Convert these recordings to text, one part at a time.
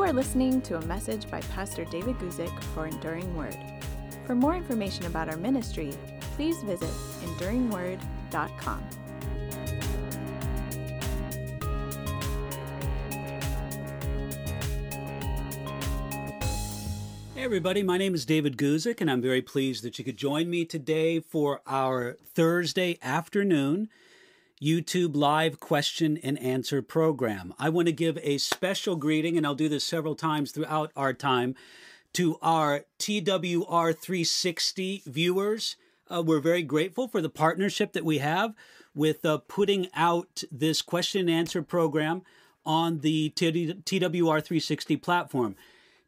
You are listening to a message by Pastor David Guzik for Enduring Word. For more information about our ministry, please visit enduringword.com. Hey everybody, my name is David Guzik, and I'm very pleased that you could join me today for our Thursday afternoon YouTube live question and answer program. I want to give a special greeting, and I'll do this several times throughout our time, to our TWR 360 viewers. Uh, we're very grateful for the partnership that we have with uh, putting out this question and answer program on the TWR 360 platform.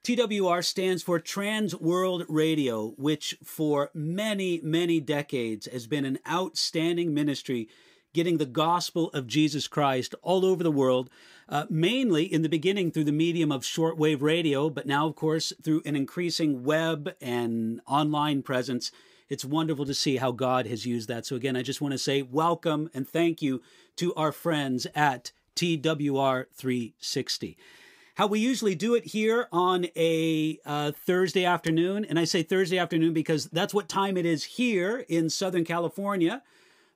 TWR stands for Trans World Radio, which for many, many decades has been an outstanding ministry getting the gospel of Jesus Christ all over the world, uh, mainly in the beginning through the medium of shortwave radio, but now, of course, through an increasing web and online presence. It's wonderful to see how God has used that. So, again, I just want to say welcome and thank you to our friends at TWR 360 how we usually do it here on a uh, Thursday afternoon. And I say Thursday afternoon because that's what time it is here in Southern California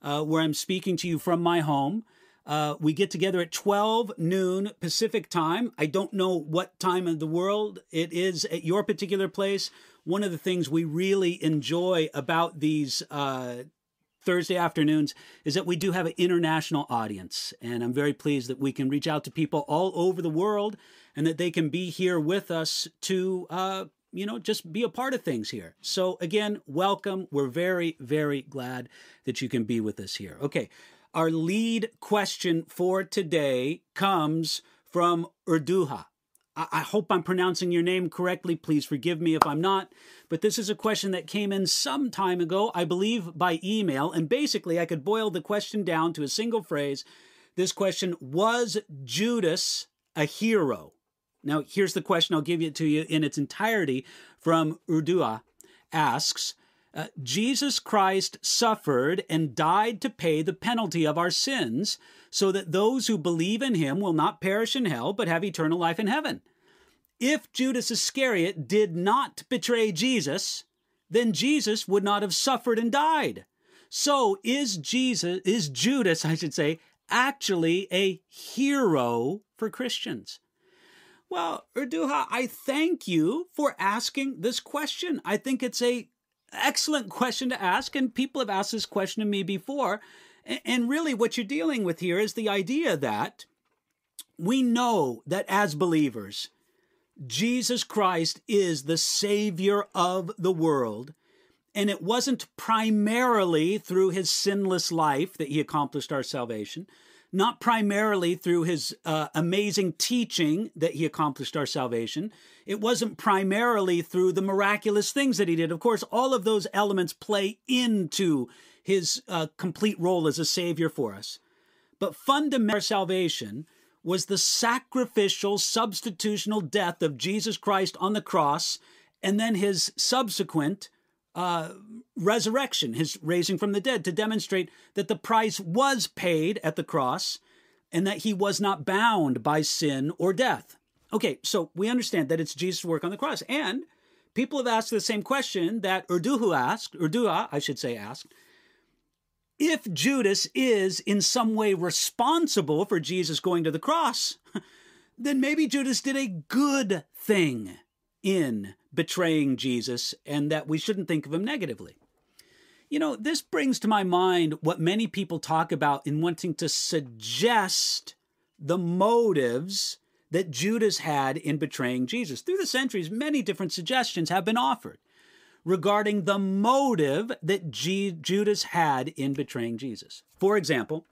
uh, where I'm speaking to you from my home. Uh, we get together at 12 noon Pacific time. I don't know what time of the world it is at your particular place. One of the things we really enjoy about these uh, Thursday afternoons is that we do have an international audience. And I'm very pleased that we can reach out to people all over the world and that they can be here with us to uh, you know, just be a part of things here. So, again, welcome. We're very, very glad that you can be with us here. Okay, our lead question for today comes from Urduha. I hope I'm pronouncing your name correctly. Please forgive me if I'm not. But this is a question that came in some time ago, I believe by email. And basically, I could boil the question down to a single phrase. This question Was Judas a hero? Now, here's the question. I'll give it to you in its entirety from Urdua asks, uh, Jesus Christ suffered and died to pay the penalty of our sins so that those who believe in him will not perish in hell but have eternal life in heaven. If Judas Iscariot did not betray Jesus, then Jesus would not have suffered and died. So is Jesus is Judas, I should say, actually a hero for Christians? Well, Urduha, I thank you for asking this question. I think it's a excellent question to ask, and people have asked this question to me before. And really, what you're dealing with here is the idea that we know that as believers, Jesus Christ is the Savior of the world. And it wasn't primarily through his sinless life that he accomplished our salvation not primarily through his uh, amazing teaching that he accomplished our salvation. It wasn't primarily through the miraculous things that he did. Of course, all of those elements play into his uh, complete role as a savior for us. But fundamental salvation was the sacrificial, substitutional death of Jesus Christ on the cross and then his subsequent uh, resurrection, his raising from the dead, to demonstrate that the price was paid at the cross and that he was not bound by sin or death. Okay, so we understand that it's Jesus' work on the cross. And people have asked the same question that Urduhu asked, Urdua, I should say, asked. If Judas is in some way responsible for Jesus going to the cross, then maybe Judas did a good thing in betraying Jesus and that we shouldn't think of him negatively. You know, this brings to my mind what many people talk about in wanting to suggest the motives that Judas had in betraying Jesus. Through the centuries, many different suggestions have been offered regarding the motive that G- Judas had in betraying Jesus. For example,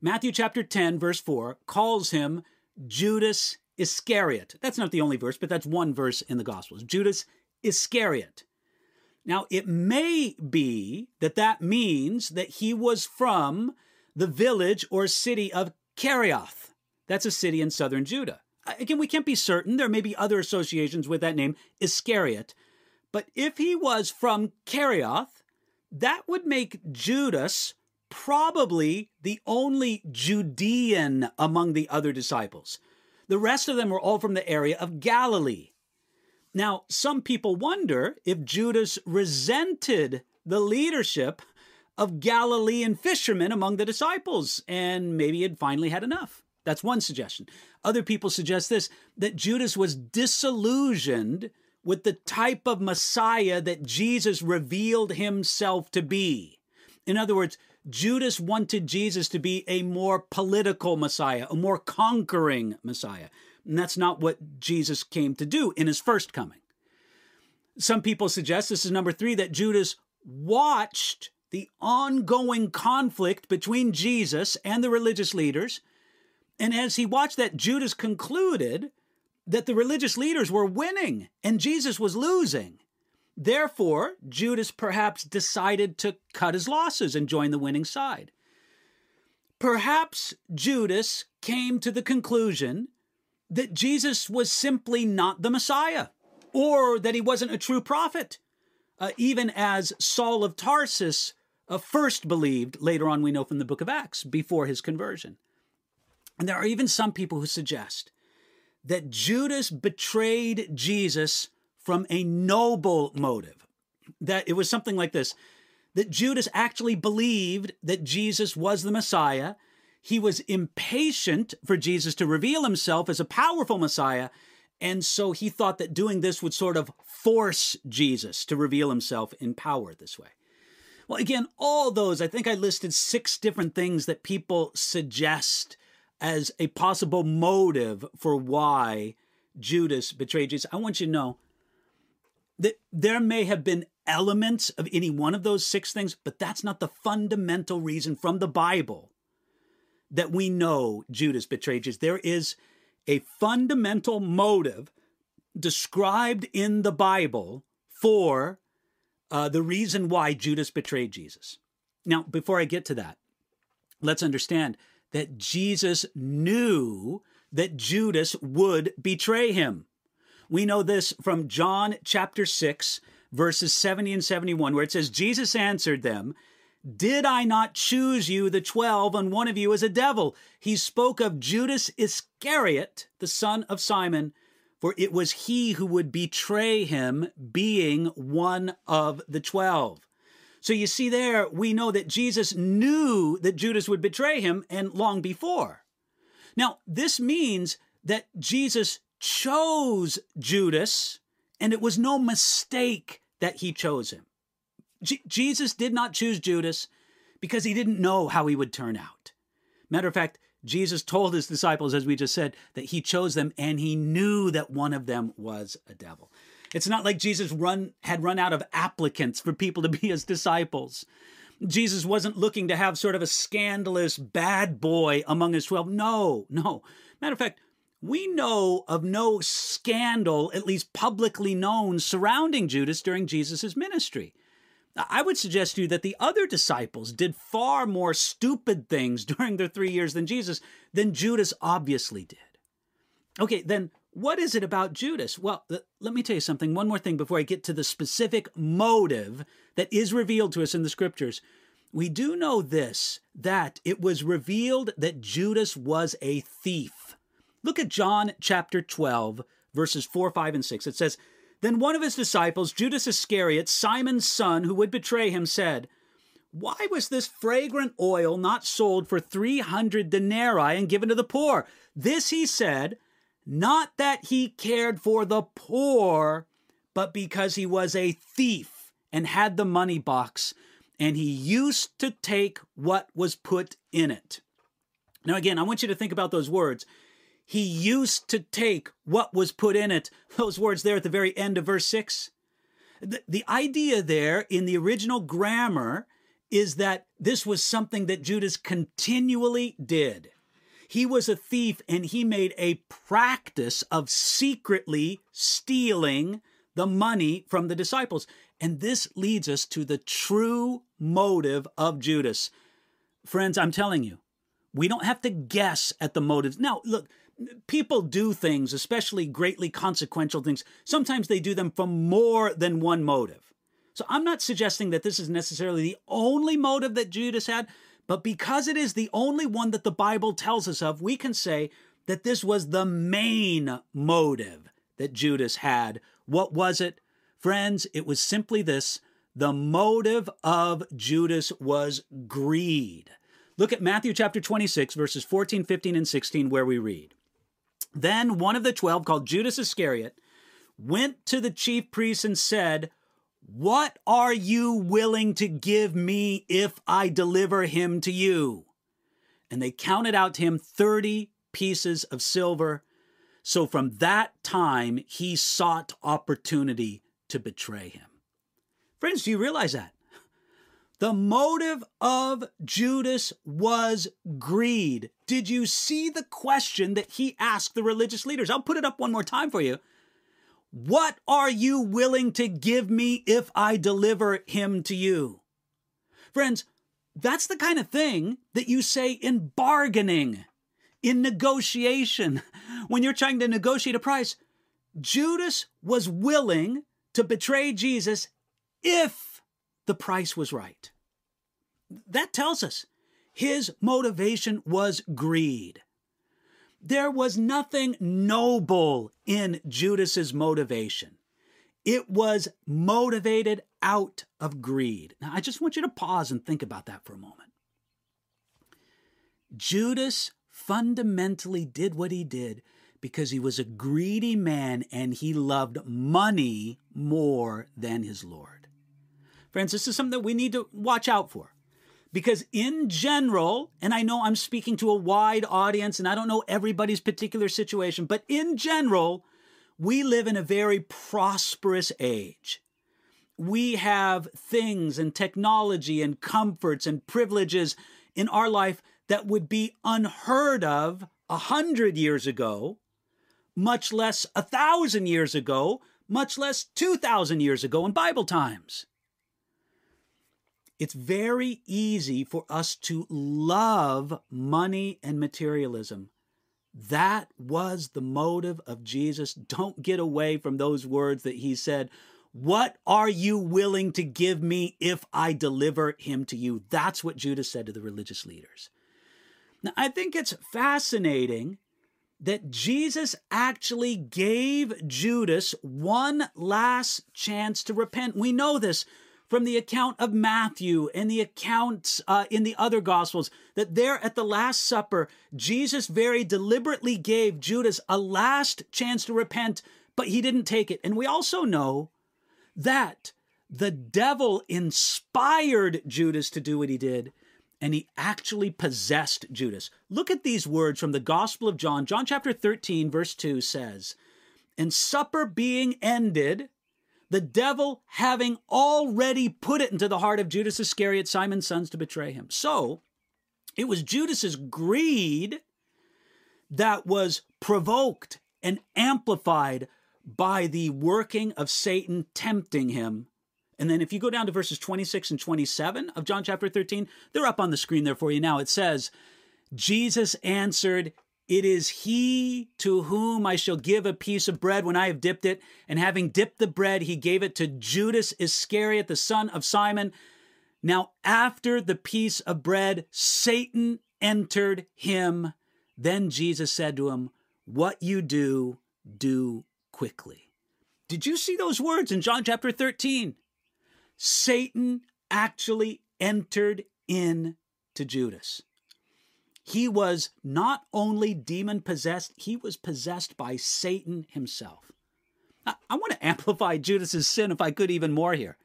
Matthew chapter 10, verse 4 calls him Judas Iscariot. That's not the only verse, but that's one verse in the Gospels. Judas Iscariot. Now, it may be that that means that he was from the village or city of Kerioth. That's a city in southern Judah. Again, we can't be certain. There may be other associations with that name, Iscariot. But if he was from Kerioth, that would make Judas probably the only Judean among the other disciples. The rest of them were all from the area of Galilee. Now, some people wonder if Judas resented the leadership of Galilean fishermen among the disciples, and maybe had finally had enough. That's one suggestion. Other people suggest this that Judas was disillusioned with the type of Messiah that Jesus revealed himself to be. In other words, Judas wanted Jesus to be a more political Messiah, a more conquering Messiah. And that's not what Jesus came to do in his first coming. Some people suggest this is number three that Judas watched the ongoing conflict between Jesus and the religious leaders. And as he watched that, Judas concluded that the religious leaders were winning and Jesus was losing. Therefore, Judas perhaps decided to cut his losses and join the winning side. Perhaps Judas came to the conclusion that Jesus was simply not the Messiah, or that he wasn't a true prophet, uh, even as Saul of Tarsus uh, first believed, later on we know from the book of Acts, before his conversion. And there are even some people who suggest that Judas betrayed Jesus from a noble motive. That it was something like this that Judas actually believed that Jesus was the Messiah. He was impatient for Jesus to reveal himself as a powerful Messiah. And so he thought that doing this would sort of force Jesus to reveal himself in power this way. Well, again, all those, I think I listed six different things that people suggest as a possible motive for why Judas betrayed Jesus. I want you to know that there may have been elements of any one of those six things, but that's not the fundamental reason from the Bible that we know Judas betrayed Jesus. There is a fundamental motive described in the Bible for uh, the reason why Judas betrayed Jesus. Now, before I get to that, let's understand that Jesus knew that Judas would betray him. We know this from John chapter 6, verses 70 and 71, where it says, Jesus answered them, Did I not choose you, the twelve, and one of you is a devil? He spoke of Judas Iscariot, the son of Simon for it was he who would betray him, being one of the twelve. So you see, there we know that Jesus knew that Judas would betray him and long before. Now, this means that Jesus chose Judas, and it was no mistake that he chose him. J- Jesus did not choose Judas because he didn't know how he would turn out. Matter of fact, Jesus told his disciples, as we just said, that he chose them and he knew that one of them was a devil. It's not like Jesus run had run out of applicants for people to be his disciples. Jesus wasn't looking to have sort of a scandalous bad boy among his 12. No, no. Matter of fact, we know of no scandal, at least publicly known, surrounding Judas during Jesus' ministry. I would suggest to you that the other disciples did far more stupid things during their three years than Jesus than Judas obviously did. Okay, then what is it about Judas? Well, let me tell you something. One more thing before I get to the specific motive that is revealed to us in the scriptures. We do know this that it was revealed that Judas was a thief. Look at John chapter 12, verses 4, 5, and 6. It says, then one of his disciples, Judas Iscariot, Simon's son, who would betray him, said, Why was this fragrant oil not sold for 300 denarii and given to the poor? This he said, not that he cared for the poor, but because he was a thief and had the money box, and he used to take what was put in it. Now, again, I want you to think about those words he used to take what was put in it. Those words there at the very end of verse 6. The, the idea there in the original grammar is that this was something that Judas continually did. He was a thief and he made a practice of secretly stealing the money from the disciples. And this leads us to the true motive of Judas. Friends, I'm telling you, we don't have to guess at the motives. Now, look, people do things, especially greatly consequential things. Sometimes they do them for more than one motive. So I'm not suggesting that this is necessarily the only motive that Judas had, but because it is the only one that the Bible tells us of, we can say that this was the main motive that Judas had. What was it? Friends, it was simply this the motive of Judas was greed. Look at Matthew chapter 26, verses 14, 15, and 16, where we read Then one of the twelve, called Judas Iscariot, went to the chief priests and said, What are you willing to give me if I deliver him to you? And they counted out to him 30 pieces of silver. So from that time, he sought opportunity to betray him. Friends, do you realize that? The motive of Judas was greed. Did you see the question that he asked the religious leaders? I'll put it up one more time for you. What are you willing to give me if I deliver him to you? Friends, that's the kind of thing that you say in bargaining, in negotiation, when you're trying to negotiate a price. Judas was willing to betray Jesus if the price was right. That tells us his motivation was greed. There was nothing noble in Judas's motivation. It was motivated out of greed. Now, I just want you to pause and think about that for a moment. Judas fundamentally did what he did because he was a greedy man and he loved money more than his Lord. Friends, this is something that we need to watch out for. Because in general, and I know I'm speaking to a wide audience and I don't know everybody's particular situation, but in general, we live in a very prosperous age. We have things and technology and comforts and privileges in our life that would be unheard of a hundred years ago, much less a thousand years ago, much less 2,000 years ago in Bible times. It's very easy for us to love money and materialism. That was the motive of Jesus. Don't get away from those words that he said. What are you willing to give me if I deliver him to you? That's what Judas said to the religious leaders. Now, I think it's fascinating that Jesus actually gave Judas one last chance to repent. We know this from the account of Matthew and the accounts uh, in the other Gospels that there at the Last Supper, Jesus very deliberately gave Judas a last chance to repent, but he didn't take it. And we also know that the devil inspired Judas to do what he did, and he actually possessed Judas. Look at these words from the Gospel of John. John chapter 13, verse 2 says, And supper being ended, the devil having already put it into the heart of Judas Iscariot, Simon's sons, to betray him. So it was Judas's greed that was provoked and amplified by the working of Satan tempting him. And then if you go down to verses 26 and 27 of John chapter 13, they're up on the screen there for you now. It says, Jesus answered, it is he to whom I shall give a piece of bread when I have dipped it. And having dipped the bread, he gave it to Judas Iscariot, the son of Simon. Now, after the piece of bread, Satan entered him. Then Jesus said to him, What you do, do quickly. Did you see those words in John chapter 13? Satan actually entered in to Judas. He was not only demon possessed, he was possessed by Satan himself. I, I want to amplify Judas's sin if I could even more here.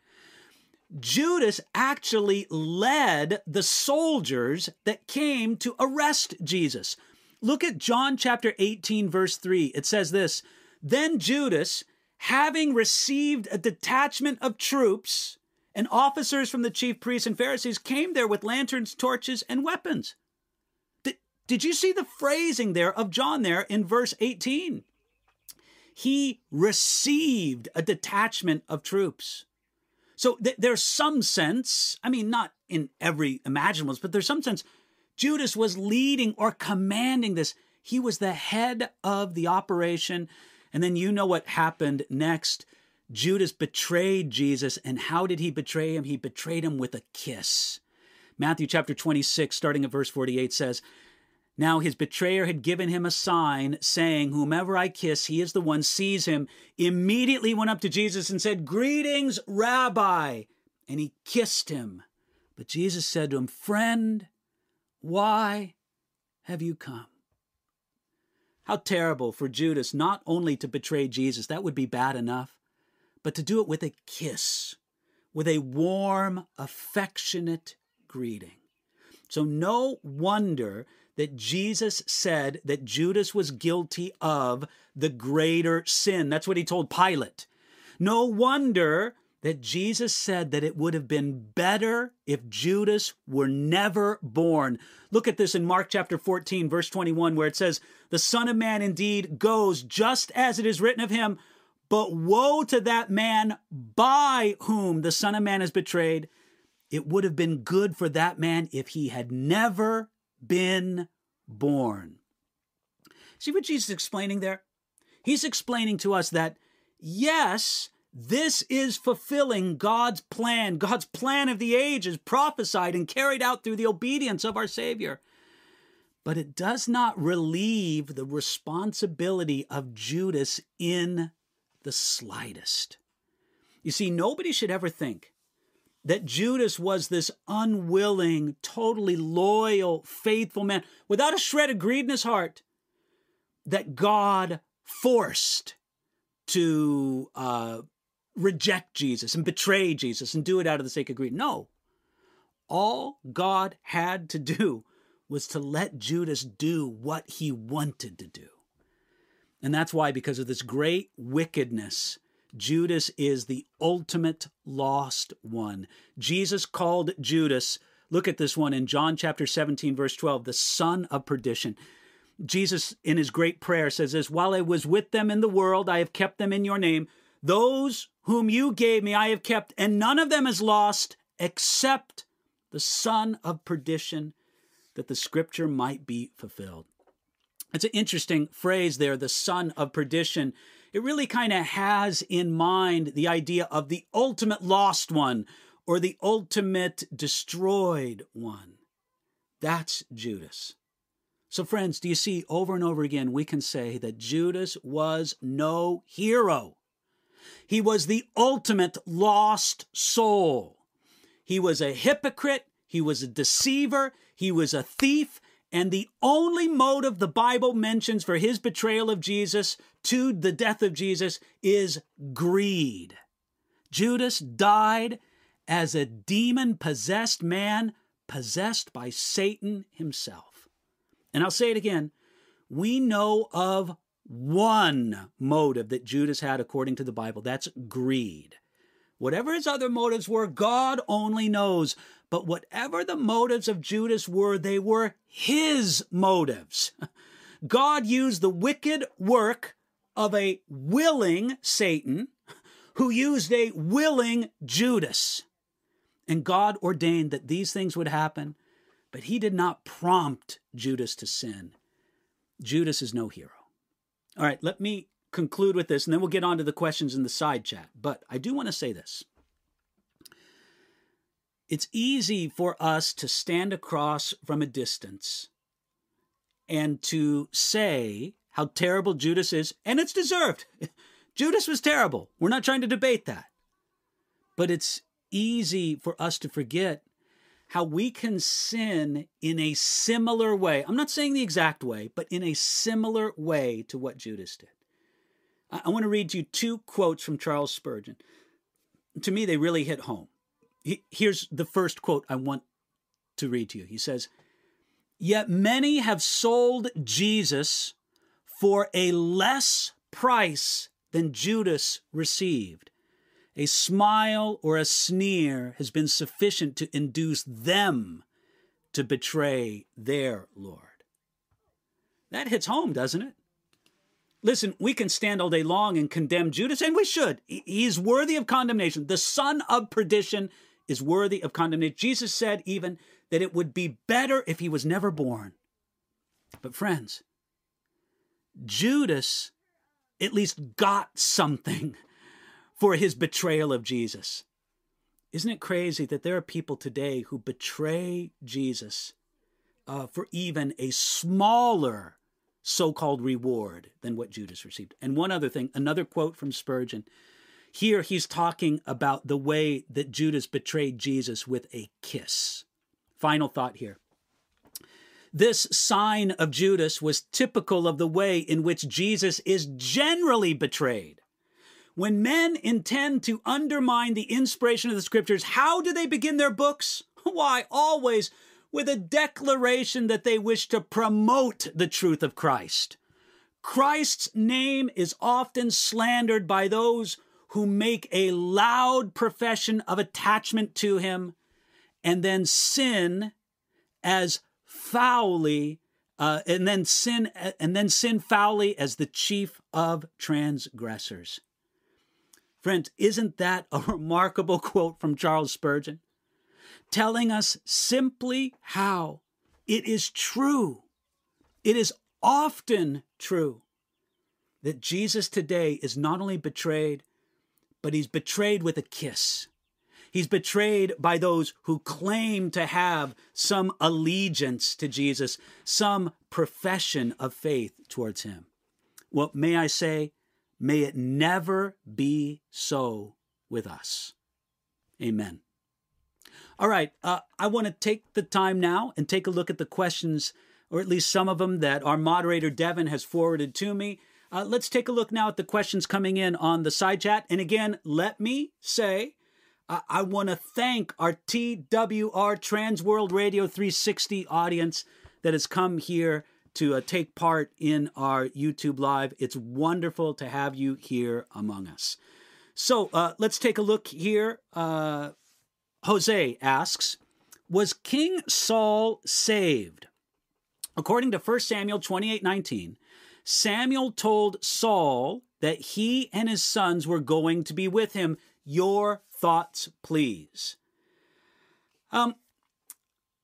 Judas actually led the soldiers that came to arrest Jesus. Look at John chapter 18, verse 3. It says this Then Judas, having received a detachment of troops and officers from the chief priests and Pharisees, came there with lanterns, torches, and weapons. Did you see the phrasing there of John there in verse 18? He received a detachment of troops. So th- there's some sense, I mean, not in every imaginable, but there's some sense Judas was leading or commanding this. He was the head of the operation. And then you know what happened next. Judas betrayed Jesus. And how did he betray him? He betrayed him with a kiss. Matthew chapter 26, starting at verse 48, says, Now his betrayer had given him a sign, saying, Whomever I kiss, he is the one, seize him. Immediately went up to Jesus and said, Greetings, Rabbi. And he kissed him. But Jesus said to him, Friend, why have you come? How terrible for Judas not only to betray Jesus, that would be bad enough, but to do it with a kiss, with a warm, affectionate greeting. So, no wonder that Jesus said that Judas was guilty of the greater sin. That's what he told Pilate. No wonder that Jesus said that it would have been better if Judas were never born. Look at this in Mark chapter 14, verse 21, where it says, The Son of Man indeed goes just as it is written of him, but woe to that man by whom the Son of Man is betrayed. It would have been good for that man if he had never been born. See what Jesus is explaining there? He's explaining to us that, yes, this is fulfilling God's plan. God's plan of the ages prophesied and carried out through the obedience of our Savior. But it does not relieve the responsibility of Judas in the slightest. You see, nobody should ever think that Judas was this unwilling, totally loyal, faithful man without a shred of greed in his heart that God forced to uh, reject Jesus and betray Jesus and do it out of the sake of greed. No. All God had to do was to let Judas do what he wanted to do. And that's why, because of this great wickedness, Judas is the ultimate lost one. Jesus called Judas, look at this one in John chapter 17, verse 12, the son of perdition. Jesus, in his great prayer, says this While I was with them in the world, I have kept them in your name. Those whom you gave me, I have kept, and none of them is lost except the son of perdition, that the scripture might be fulfilled. It's an interesting phrase there, the son of perdition it really kind of has in mind the idea of the ultimate lost one or the ultimate destroyed one. That's Judas. So, friends, do you see over and over again we can say that Judas was no hero? He was the ultimate lost soul. He was a hypocrite, he was a deceiver, he was a thief, and the only motive the Bible mentions for his betrayal of Jesus to the death of Jesus is greed. Judas died as a demon possessed man, possessed by Satan himself. And I'll say it again we know of one motive that Judas had according to the Bible that's greed. Whatever his other motives were, God only knows. But whatever the motives of Judas were, they were his motives. God used the wicked work of a willing Satan who used a willing Judas. And God ordained that these things would happen, but he did not prompt Judas to sin. Judas is no hero. All right, let me conclude with this, and then we'll get on to the questions in the side chat. But I do want to say this it's easy for us to stand across from a distance and to say how terrible Judas is, and it's deserved. Judas was terrible. We're not trying to debate that. But it's easy for us to forget how we can sin in a similar way. I'm not saying the exact way, but in a similar way to what Judas did. I want to read you two quotes from Charles Spurgeon. To me, they really hit home. Here's the first quote I want to read to you. He says, Yet many have sold Jesus for a less price than Judas received. A smile or a sneer has been sufficient to induce them to betray their Lord. That hits home, doesn't it? Listen, we can stand all day long and condemn Judas, and we should. He's worthy of condemnation. The son of perdition is worthy of condemnation. Jesus said even that it would be better if he was never born. But, friends, Judas at least got something for his betrayal of Jesus. Isn't it crazy that there are people today who betray Jesus uh, for even a smaller so called reward than what Judas received. And one other thing, another quote from Spurgeon. Here he's talking about the way that Judas betrayed Jesus with a kiss. Final thought here. This sign of Judas was typical of the way in which Jesus is generally betrayed. When men intend to undermine the inspiration of the scriptures, how do they begin their books? Why, always with a declaration that they wish to promote the truth of Christ. Christ's name is often slandered by those who make a loud profession of attachment to him and then sin as foully uh, and then sin and then sin foully as the chief of transgressors. Friends, isn't that a remarkable quote from Charles Spurgeon? telling us simply how it is true. It is often true that Jesus today is not only betrayed, but he's betrayed with a kiss. He's betrayed by those who claim to have some allegiance to Jesus, some profession of faith towards him. Well, may I say, may it never be so with us. Amen. All right, uh, I want to take the time now and take a look at the questions, or at least some of them that our moderator Devin has forwarded to me. Uh, let's take a look now at the questions coming in on the side chat. And again, let me say, uh, I want to thank our TWR Trans World Radio 360 audience that has come here to uh, take part in our YouTube Live. It's wonderful to have you here among us. So uh, let's take a look here. Uh, Jose asks, was King Saul saved? According to 1 Samuel 28 19, Samuel told Saul that he and his sons were going to be with him. Your thoughts, please. Um,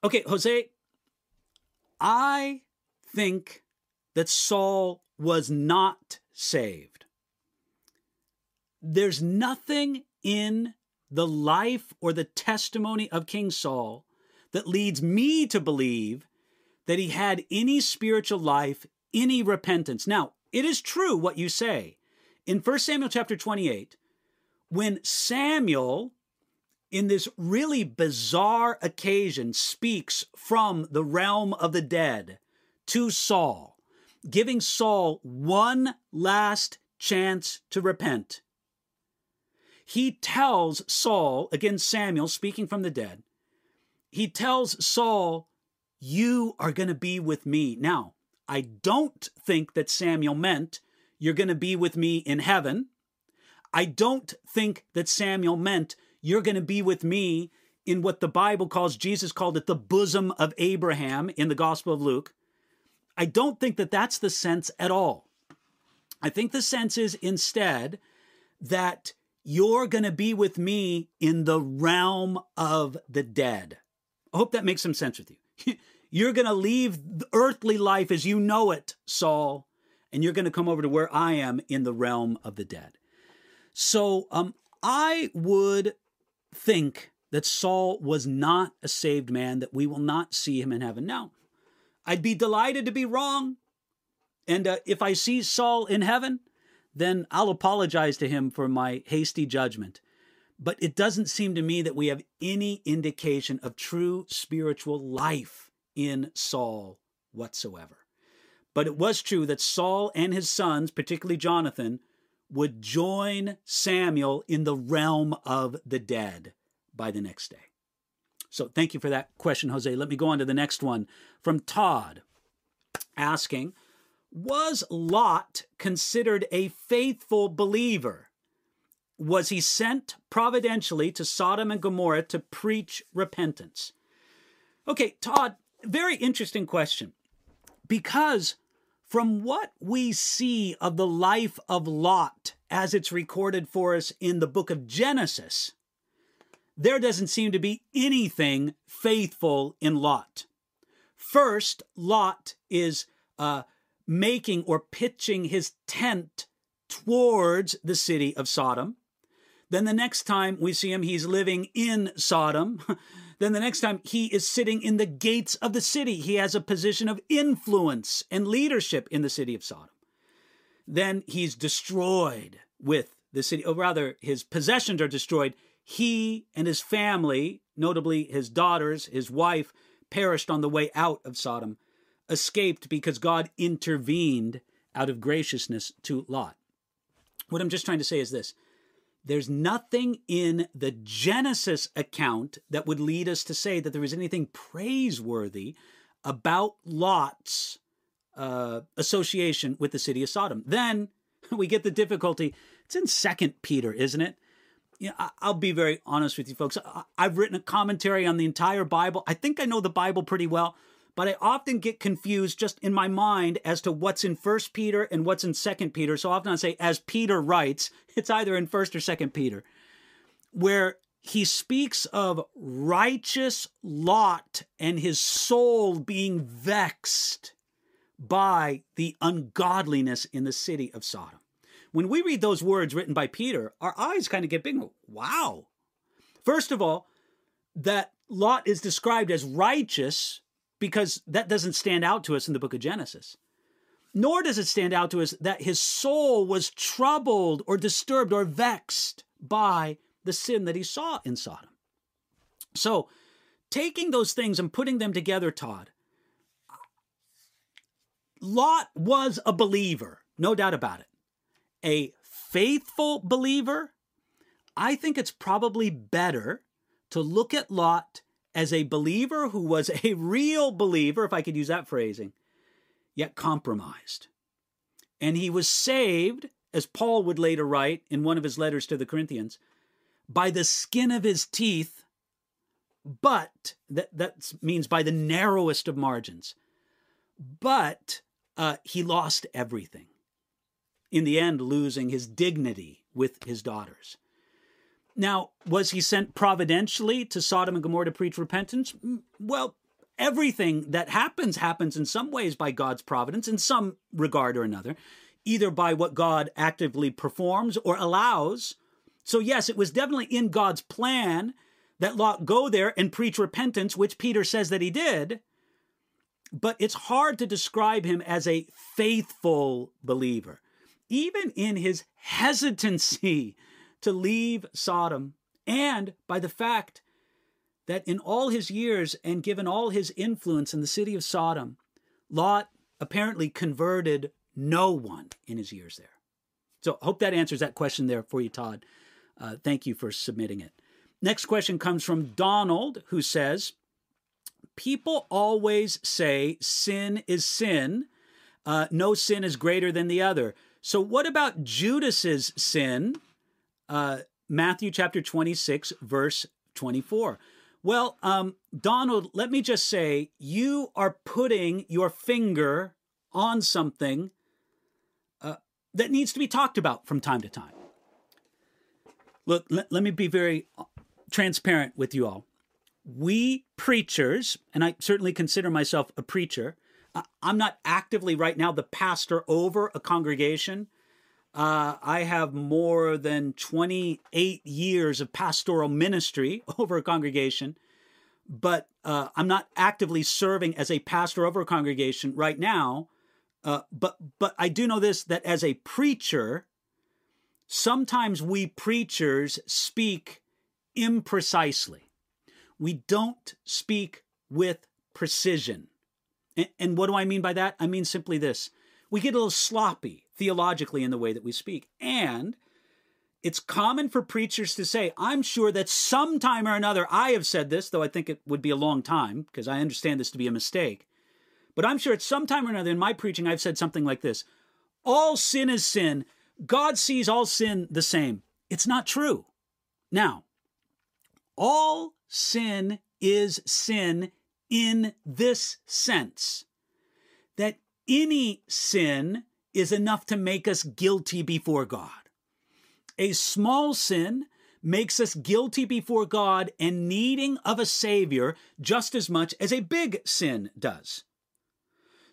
okay, Jose, I think that Saul was not saved. There's nothing in the life or the testimony of King Saul that leads me to believe that he had any spiritual life, any repentance. Now, it is true what you say. In 1 Samuel chapter 28, when Samuel, in this really bizarre occasion, speaks from the realm of the dead to Saul, giving Saul one last chance to repent, he tells Saul, again, Samuel speaking from the dead, he tells Saul, You are going to be with me. Now, I don't think that Samuel meant, You're going to be with me in heaven. I don't think that Samuel meant, You're going to be with me in what the Bible calls, Jesus called it the bosom of Abraham in the Gospel of Luke. I don't think that that's the sense at all. I think the sense is instead that you're going to be with me in the realm of the dead. I hope that makes some sense with you. You're going to leave earthly life as you know it, Saul, and you're going to come over to where I am in the realm of the dead. So um, I would think that Saul was not a saved man, that we will not see him in heaven. Now, I'd be delighted to be wrong. And uh, if I see Saul in heaven, then I'll apologize to him for my hasty judgment. But it doesn't seem to me that we have any indication of true spiritual life in Saul whatsoever. But it was true that Saul and his sons, particularly Jonathan, would join Samuel in the realm of the dead by the next day. So thank you for that question, Jose. Let me go on to the next one from Todd asking, was Lot considered a faithful believer? Was he sent providentially to Sodom and Gomorrah to preach repentance? Okay, Todd, very interesting question. Because from what we see of the life of Lot as it's recorded for us in the book of Genesis, there doesn't seem to be anything faithful in Lot. First, Lot is uh, making or pitching his tent towards the city of Sodom. Then the next time we see him, he's living in Sodom. Then the next time he is sitting in the gates of the city. He has a position of influence and leadership in the city of Sodom. Then he's destroyed with the city, or rather, his possessions are destroyed. He and his family, notably his daughters, his wife, perished on the way out of Sodom, escaped because God intervened out of graciousness to Lot. What I'm just trying to say is this there's nothing in the Genesis account that would lead us to say that there is anything praiseworthy about Lot's uh, association with the city of Sodom. Then we get the difficulty. It's in Second Peter, isn't it? You know, I'll be very honest with you folks. I've written a commentary on the entire Bible. I think I know the Bible pretty well but I often get confused just in my mind as to what's in First Peter and what's in Second Peter. So often I say, as Peter writes, it's either in First or Second Peter, where he speaks of righteous Lot and his soul being vexed by the ungodliness in the city of Sodom. When we read those words written by Peter, our eyes kind of get big. Wow. First of all, that Lot is described as righteous because that doesn't stand out to us in the book of Genesis. Nor does it stand out to us that his soul was troubled or disturbed or vexed by the sin that he saw in Sodom. So, taking those things and putting them together, Todd, Lot was a believer, no doubt about it. A faithful believer. I think it's probably better to look at Lot as a believer who was a real believer, if I could use that phrasing, yet compromised. And he was saved, as Paul would later write in one of his letters to the Corinthians, by the skin of his teeth, but that, that means by the narrowest of margins. But uh, he lost everything. In the end, losing his dignity with his daughters. Now, was he sent providentially to Sodom and Gomorrah to preach repentance? Well, everything that happens happens in some ways by God's providence, in some regard or another, either by what God actively performs or allows. So, yes, it was definitely in God's plan that Lot go there and preach repentance, which Peter says that he did. But it's hard to describe him as a faithful believer. Even in his hesitancy to leave Sodom, and by the fact that in all his years and given all his influence in the city of Sodom, Lot apparently converted no one in his years there. So, hope that answers that question there for you, Todd. Uh, thank you for submitting it. Next question comes from Donald, who says, People always say sin is sin. Uh, no sin is greater than the other. So, what about Judas's sin? Uh, Matthew chapter 26, verse 24. Well, um, Donald, let me just say, you are putting your finger on something uh, that needs to be talked about from time to time. Look, let, let me be very uh, transparent with you all. We preachers, and I certainly consider myself a preacher, I'm not actively right now the pastor over a congregation uh, I have more than 28 years of pastoral ministry over a congregation, but uh, I'm not actively serving as a pastor over a congregation right now. Uh, but but I do know this that as a preacher, sometimes we preachers speak imprecisely. We don't speak with precision. And, and what do I mean by that? I mean simply this: we get a little sloppy theologically in the way that we speak. And it's common for preachers to say, I'm sure that sometime or another I have said this, though I think it would be a long time because I understand this to be a mistake. But I'm sure at some time or another in my preaching I've said something like this All sin is sin. God sees all sin the same. It's not true. Now, all sin is sin in this sense that any sin is enough to make us guilty before God. A small sin makes us guilty before God and needing of a Savior just as much as a big sin does.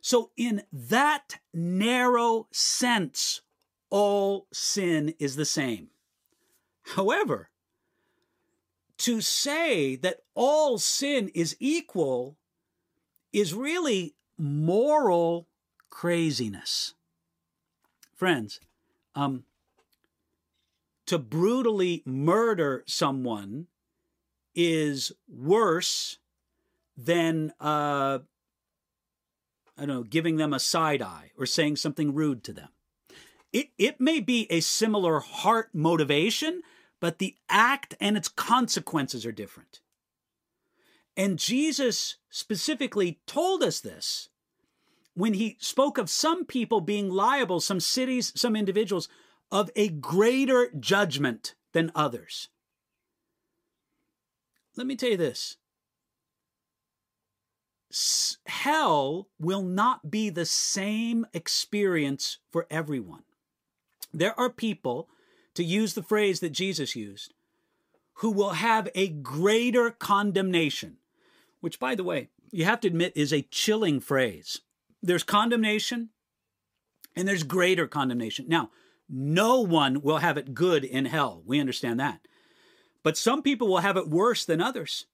So, in that narrow sense, all sin is the same. However, to say that all sin is equal is really moral craziness. Friends, um, to brutally murder someone is worse than uh, I don't know, giving them a side eye or saying something rude to them. It, it may be a similar heart motivation, but the act and its consequences are different. And Jesus specifically told us this when he spoke of some people being liable, some cities, some individuals, of a greater judgment than others. Let me tell you this hell will not be the same experience for everyone. There are people, to use the phrase that Jesus used, who will have a greater condemnation, which, by the way, you have to admit is a chilling phrase. There's condemnation and there's greater condemnation. Now, no one will have it good in hell. We understand that. But some people will have it worse than others.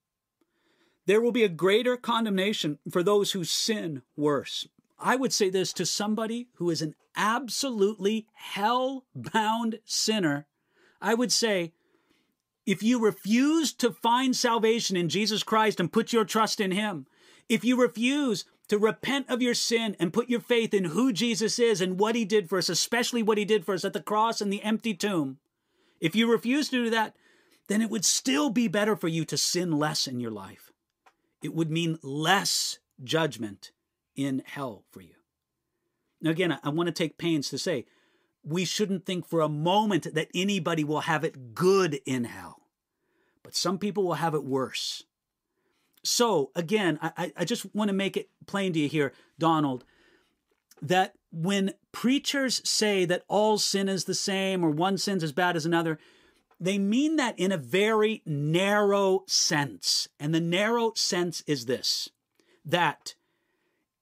There will be a greater condemnation for those who sin worse. I would say this to somebody who is an absolutely hell bound sinner. I would say, if you refuse to find salvation in Jesus Christ and put your trust in Him, if you refuse to repent of your sin and put your faith in who Jesus is and what He did for us, especially what He did for us at the cross and the empty tomb, if you refuse to do that, then it would still be better for you to sin less in your life. It would mean less judgment in hell for you. Now, again, I want to take pains to say we shouldn't think for a moment that anybody will have it good in hell, but some people will have it worse. So, again, I, I just want to make it plain to you here, Donald, that when preachers say that all sin is the same or one sin's as bad as another, they mean that in a very narrow sense. And the narrow sense is this that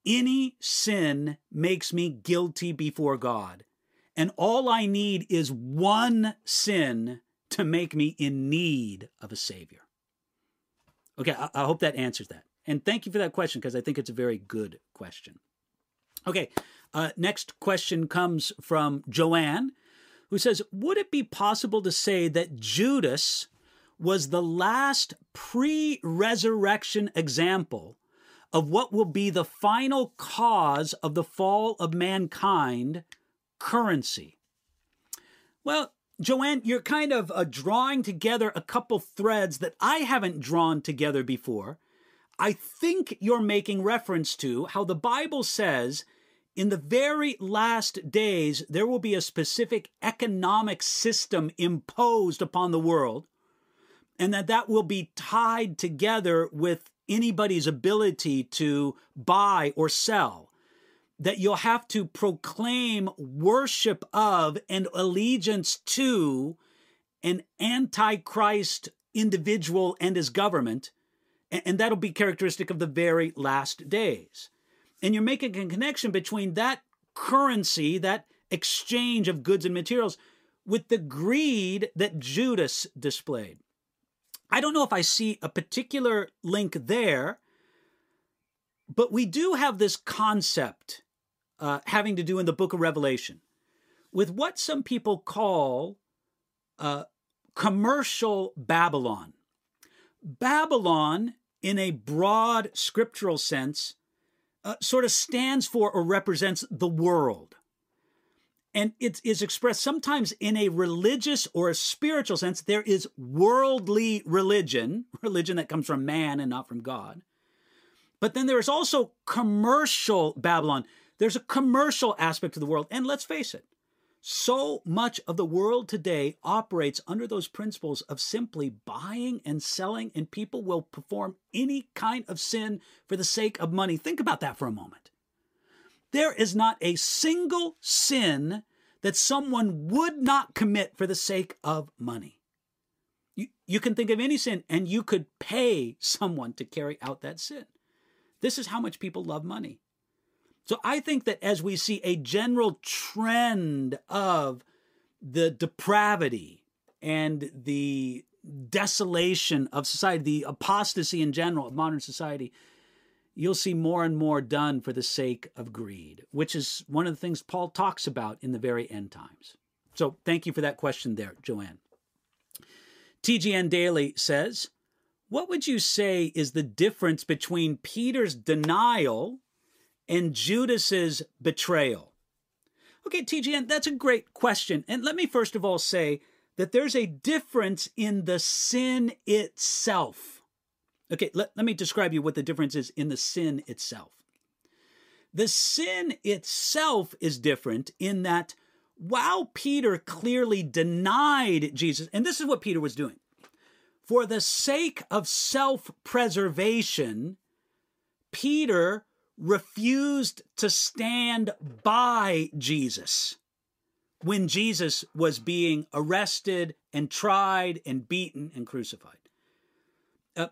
any sin makes me guilty before God. And all I need is one sin to make me in need of a Savior. Okay, I, I hope that answers that. And thank you for that question because I think it's a very good question. Okay, uh, next question comes from Joanne who says, Would it be possible to say that Judas was the last pre resurrection example of what will be the final cause of the fall of mankind currency? Well, Joanne, you're kind of uh, drawing together a couple threads that I haven't drawn together before. I think you're making reference to how the Bible says in the very last days, there will be a specific economic system imposed upon the world, and that that will be tied together with anybody's ability to buy or sell. That you'll have to proclaim worship of and allegiance to an antichrist individual and his government, and that'll be characteristic of the very last days. And you're making a connection between that currency, that exchange of goods and materials, with the greed that Judas displayed. I don't know if I see a particular link there, but we do have this concept uh, having to do in the book of Revelation with what some people call uh, commercial Babylon. Babylon, in a broad scriptural sense, uh, sort of stands for or represents the world. And it is expressed sometimes in a religious or a spiritual sense. There is worldly religion, religion that comes from man and not from God. But then there is also commercial Babylon. There's a commercial aspect to the world. And let's face it, so much of the world today operates under those principles of simply buying and selling, and people will perform any kind of sin for the sake of money. Think about that for a moment. There is not a single sin that someone would not commit for the sake of money. You, you can think of any sin, and you could pay someone to carry out that sin. This is how much people love money. So I think that as we see a general trend of the depravity and the desolation of society, the apostasy in general of modern society, you'll see more and more done for the sake of greed, which is one of the things Paul talks about in the very end times. So thank you for that question there, Joanne. TGN Daily says, What would you say is the difference between Peter's denial and Judas's betrayal? Okay, TGN, that's a great question. And let me first of all say that there's a difference in the sin itself. Okay, let, let me describe you what the difference is in the sin itself. The sin itself is different in that while Peter clearly denied Jesus, and this is what Peter was doing, for the sake of self preservation, Peter refused to stand by Jesus when Jesus was being arrested and tried and beaten and crucified. Uh,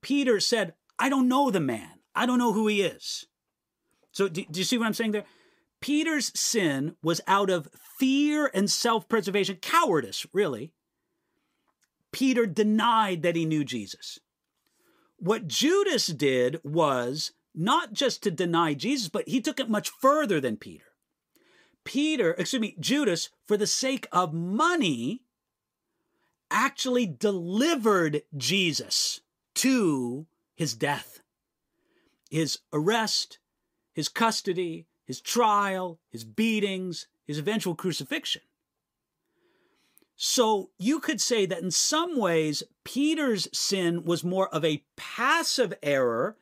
Peter said, I don't know the man. I don't know who he is. So, do, do you see what I'm saying there? Peter's sin was out of fear and self preservation, cowardice, really. Peter denied that he knew Jesus. What Judas did was not just to deny Jesus, but he took it much further than Peter. Peter, excuse me, Judas, for the sake of money, actually delivered Jesus to his death, his arrest, his custody, his trial, his beatings, his eventual crucifixion. So you could say that in some ways, Peter's sin was more of a passive error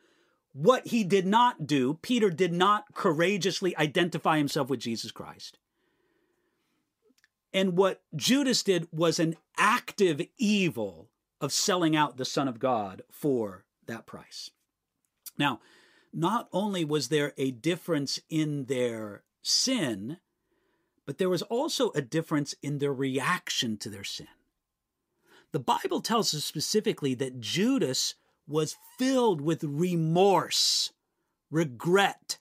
what he did not do, Peter did not courageously identify himself with Jesus Christ. And what Judas did was an active evil of selling out the Son of God for that price. Now, not only was there a difference in their sin, but there was also a difference in their reaction to their sin. The Bible tells us specifically that Judas was filled with remorse, regret.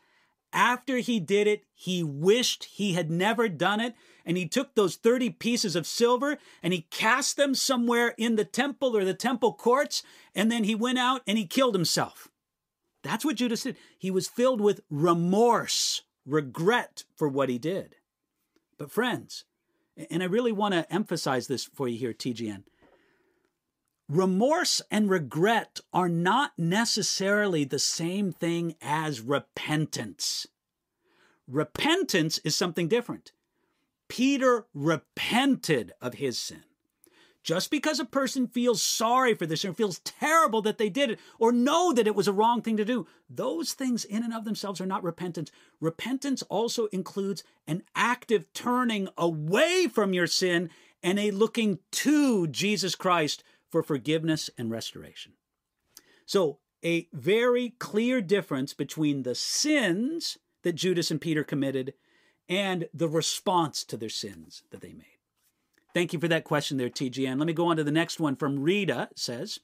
After he did it, he wished he had never done it. And he took those 30 pieces of silver and he cast them somewhere in the temple or the temple courts. And then he went out and he killed himself. That's what Judas did. He was filled with remorse, regret for what he did. But, friends, and I really want to emphasize this for you here, TGN. Remorse and regret are not necessarily the same thing as repentance. Repentance is something different. Peter repented of his sin. Just because a person feels sorry for this or feels terrible that they did it or know that it was a wrong thing to do, those things in and of themselves are not repentance. Repentance also includes an active turning away from your sin and a looking to Jesus Christ for forgiveness and restoration. So, a very clear difference between the sins that Judas and Peter committed and the response to their sins that they made. Thank you for that question there, TGN. Let me go on to the next one from Rita says,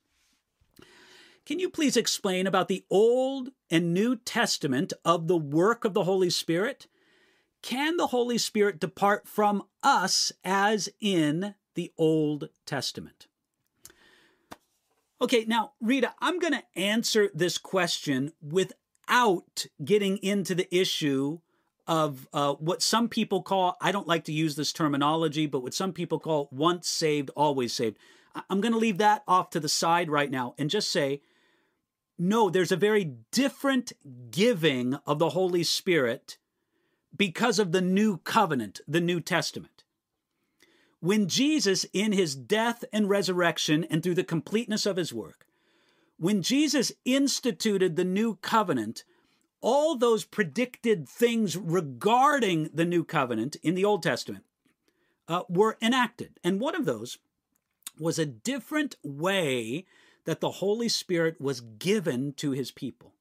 Can you please explain about the Old and New Testament of the work of the Holy Spirit? Can the Holy Spirit depart from us as in the Old Testament? Okay, now, Rita, I'm going to answer this question without getting into the issue of uh, what some people call, I don't like to use this terminology, but what some people call once saved, always saved. I'm going to leave that off to the side right now and just say, no, there's a very different giving of the Holy Spirit because of the new covenant, the New Testament. When Jesus, in his death and resurrection and through the completeness of his work, when Jesus instituted the new covenant, all those predicted things regarding the new covenant in the Old Testament uh, were enacted. And one of those was a different way that the Holy Spirit was given to his people.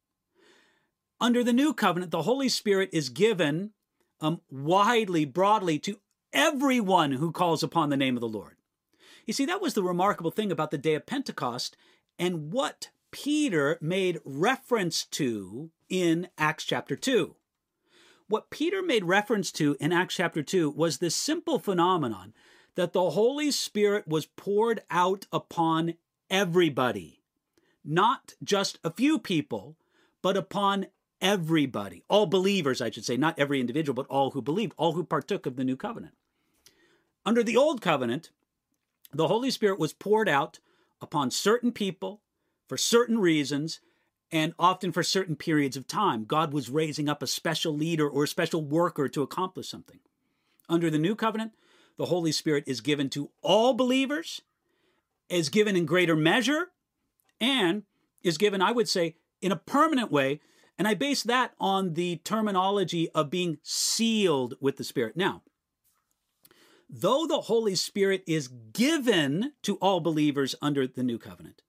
Under the new covenant, the Holy Spirit is given um, widely, broadly to everyone who calls upon the name of the Lord. You see, that was the remarkable thing about the day of Pentecost and what Peter made reference to in Acts chapter 2. What Peter made reference to in Acts chapter 2 was this simple phenomenon that the Holy Spirit was poured out upon everybody, not just a few people, but upon everybody, all believers, I should say, not every individual, but all who believed, all who partook of the new covenant. Under the old covenant, the Holy Spirit was poured out upon certain people for certain reasons and often for certain periods of time. God was raising up a special leader or a special worker to accomplish something. Under the new covenant, the Holy Spirit is given to all believers, is given in greater measure, and is given, I would say, in a permanent way. And I base that on the terminology of being sealed with the Spirit. Now, though the Holy Spirit is given to all believers under the new covenant,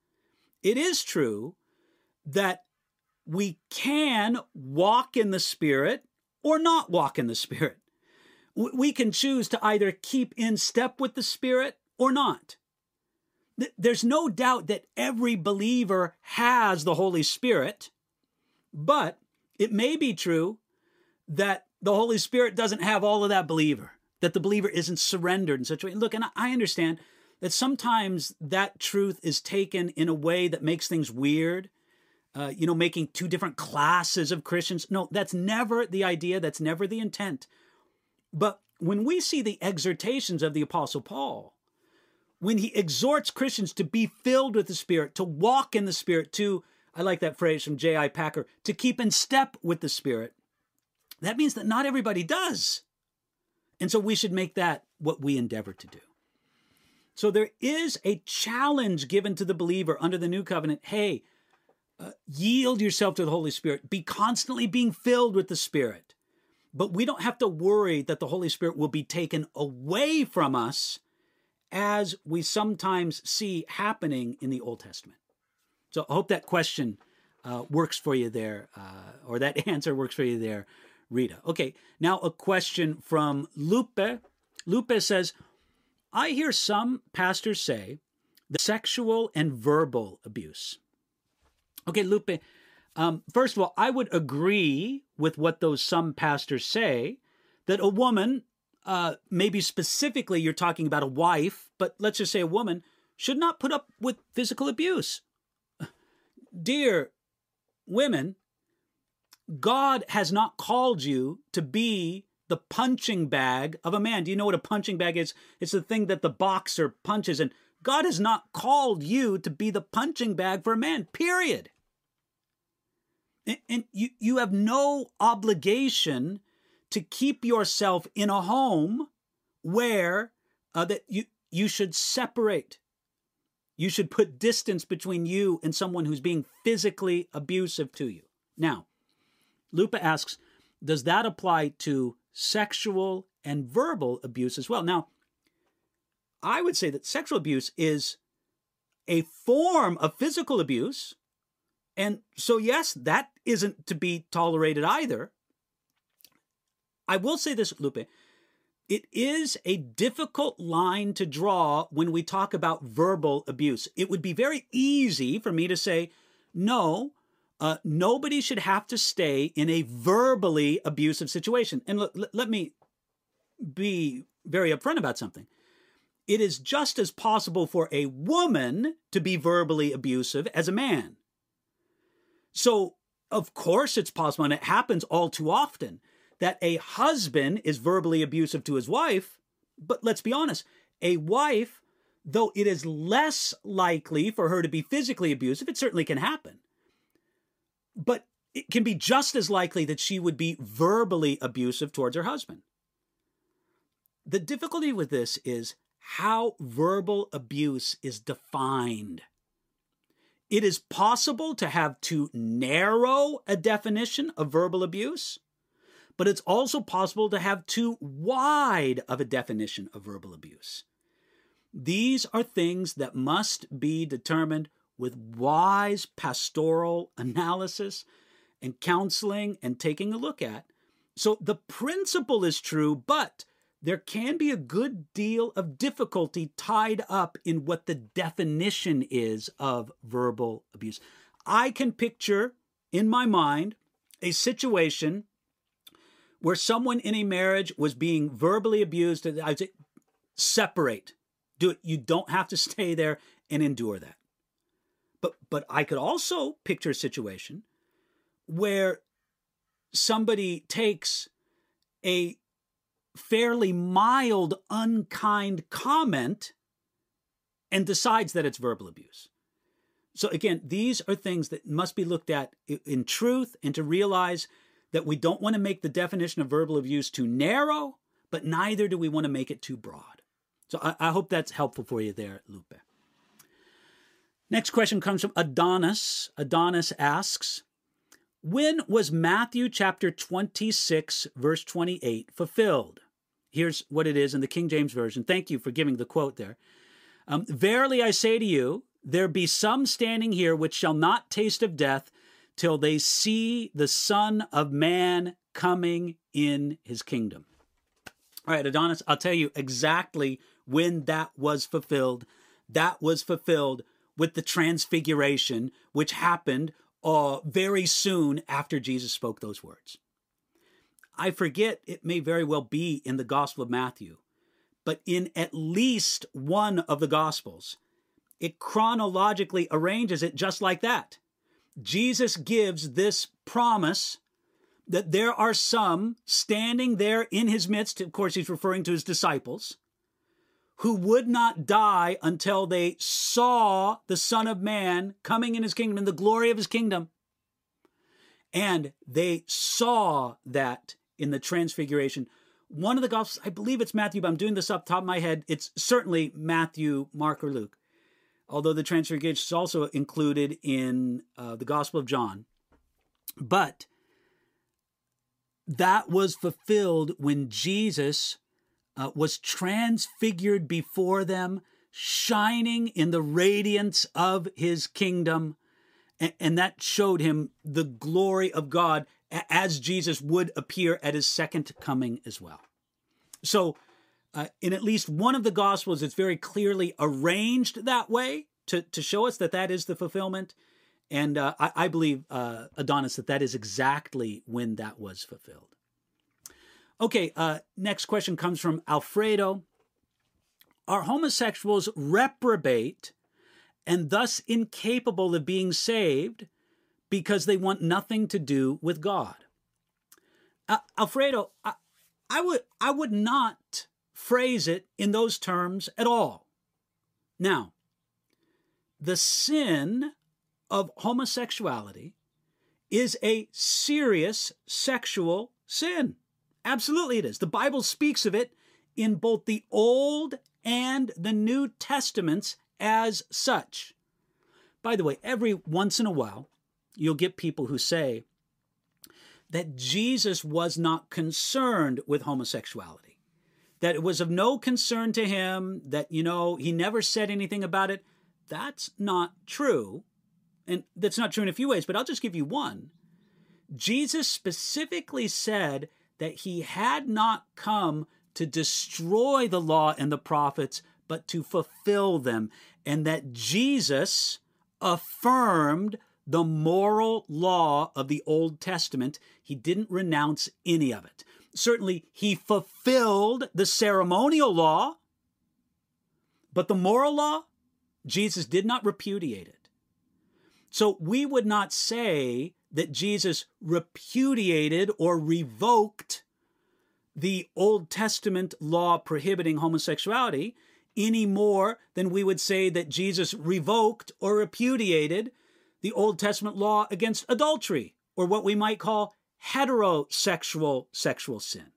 it is true that we can walk in the Spirit or not walk in the Spirit. We can choose to either keep in step with the Spirit or not. There's no doubt that every believer has the Holy Spirit, but it may be true that the Holy Spirit doesn't have all of that believer, that the believer isn't surrendered in such a way. Look, and I understand that sometimes that truth is taken in a way that makes things weird. Uh, you know, making two different classes of Christians. No, that's never the idea. That's never the intent. But when we see the exhortations of the Apostle Paul, when he exhorts Christians to be filled with the Spirit, to walk in the Spirit, to, I like that phrase from J.I. Packer, to keep in step with the Spirit, that means that not everybody does. And so we should make that what we endeavor to do. So there is a challenge given to the believer under the new covenant. Hey, uh, yield yourself to the Holy Spirit. Be constantly being filled with the Spirit. But we don't have to worry that the Holy Spirit will be taken away from us as we sometimes see happening in the Old Testament. So I hope that question uh, works for you there, uh, or that answer works for you there, Rita. Okay, now a question from Lupe. Lupe says, I hear some pastors say the sexual and verbal abuse. Okay, Lupe, um, first of all, I would agree with what those some pastors say that a woman, uh, maybe specifically you're talking about a wife, but let's just say a woman, should not put up with physical abuse. Dear women, God has not called you to be the punching bag of a man. Do you know what a punching bag is? It's the thing that the boxer punches. And God has not called you to be the punching bag for a man, period. And, and you, you have no obligation to keep yourself in a home where uh, that you, you should separate. You should put distance between you and someone who's being physically abusive to you. Now, Lupe asks, does that apply to sexual and verbal abuse as well. Now, I would say that sexual abuse is a form of physical abuse. And so, yes, that isn't to be tolerated either. I will say this, Lupe. It is a difficult line to draw when we talk about verbal abuse. It would be very easy for me to say, no, uh, nobody should have to stay in a verbally abusive situation. And l- l- let me be very upfront about something. It is just as possible for a woman to be verbally abusive as a man. So, of course, it's possible, and it happens all too often, that a husband is verbally abusive to his wife. But let's be honest, a wife, though it is less likely for her to be physically abusive, it certainly can happen but it can be just as likely that she would be verbally abusive towards her husband. The difficulty with this is how verbal abuse is defined. It is possible to have too narrow a definition of verbal abuse, but it's also possible to have too wide of a definition of verbal abuse. These are things that must be determined with wise pastoral analysis and counseling and taking a look at. So the principle is true, but there can be a good deal of difficulty tied up in what the definition is of verbal abuse. I can picture in my mind a situation where someone in a marriage was being verbally abused. I would say, Separate. Do it. You don't have to stay there and endure that. But but I could also picture a situation where somebody takes a fairly mild, unkind comment and decides that it's verbal abuse. So, again, these are things that must be looked at in truth and to realize that we don't want to make the definition of verbal abuse too narrow, but neither do we want to make it too broad. So, I, I hope that's helpful for you there, Lupe. Next question comes from Adonis. Adonis asks, when was Matthew chapter 26, verse 28 fulfilled? Here's what it is in the King James Version. Thank you for giving the quote there. Um, Verily I say to you, there be some standing here which shall not taste of death till they see the Son of Man coming in his kingdom. All right, Adonis, I'll tell you exactly when that was fulfilled. That was fulfilled with the transfiguration, which happened uh, very soon after Jesus spoke those words. I forget, it may very well be in the Gospel of Matthew, but in at least one of the Gospels, it chronologically arranges it just like that. Jesus gives this promise that there are some standing there in his midst, of course, he's referring to his disciples, who would not die until they saw the Son of Man coming in his kingdom, in the glory of his kingdom. And they saw that in the transfiguration. One of the Gospels, I believe it's Matthew, but I'm doing this up top of my head. It's certainly Matthew, Mark, or Luke, although the transfiguration is also included in uh, the Gospel of John. But that was fulfilled when Jesus uh, was transfigured before them, shining in the radiance of his kingdom. And, and that showed him the glory of God as Jesus would appear at his second coming as well. So, uh, in at least one of the Gospels, it's very clearly arranged that way to, to show us that that is the fulfillment. And uh, I, I, believe, uh, Adonis, that that is exactly when that was fulfilled. Okay, uh, next question comes from Alfredo. Are homosexuals reprobate and thus incapable of being saved because they want nothing to do with God? Uh, Alfredo, I, I would I would not phrase it in those terms at all. Now, the sin of homosexuality is a serious sexual sin. Absolutely, it is. The Bible speaks of it in both the Old and the New Testaments as such. By the way, every once in a while, you'll get people who say that Jesus was not concerned with homosexuality, that it was of no concern to him, that, you know, he never said anything about it. That's not true. And that's not true in a few ways, but I'll just give you one. Jesus specifically said that he had not come to destroy the law and the prophets, but to fulfill them, and that Jesus affirmed the moral law of the Old Testament. He didn't renounce any of it. Certainly, he fulfilled the ceremonial law, but the moral law, Jesus did not repudiate it. So we would not say that Jesus repudiated or revoked the Old Testament law prohibiting homosexuality any more than we would say that Jesus revoked or repudiated the Old Testament law against adultery or what we might call heterosexual sexual sin.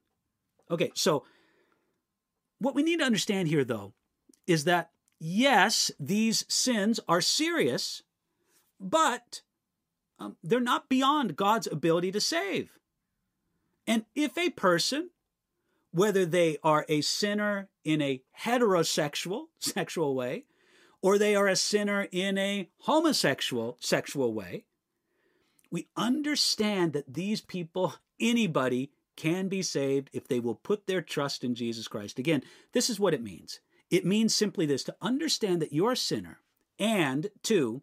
Okay, so what we need to understand here, though, is that yes, these sins are serious, but um, they're not beyond God's ability to save. And if a person, whether they are a sinner in a heterosexual sexual way, or they are a sinner in a homosexual sexual way, we understand that these people, anybody, can be saved if they will put their trust in Jesus Christ. Again, this is what it means it means simply this to understand that you're a sinner, and two,